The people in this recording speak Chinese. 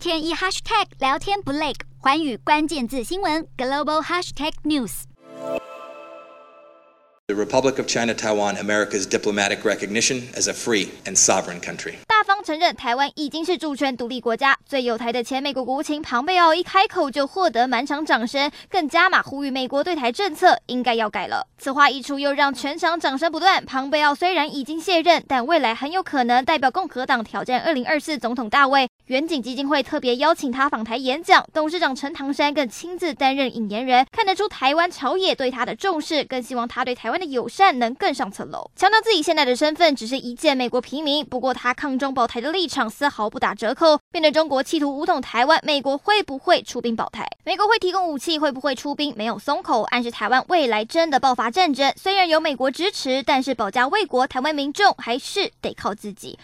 天一 hashtag 聊天不累，环宇关键字新闻 global hashtag news。The Republic of China Taiwan America's diplomatic recognition as a free and sovereign country。大方承认台湾已经是主权独立国家。最有台的前美国国务卿庞贝奥一开口就获得满场掌声，更加码呼吁美国对台政策应该要改了。此话一出，又让全场掌声不断。庞贝奥虽然已经卸任，但未来很有可能代表共和党挑战二零二四总统大位。远景基金会特别邀请他访台演讲，董事长陈唐山更亲自担任引言人，看得出台湾朝野对他的重视，更希望他对台湾的友善能更上层楼。强调自己现在的身份只是一介美国平民，不过他抗中保台的立场丝毫不打折扣。面对中国企图武统台湾，美国会不会出兵保台？美国会提供武器，会不会出兵？没有松口，暗示台湾未来真的爆发战争。虽然有美国支持，但是保家卫国，台湾民众还是得靠自己。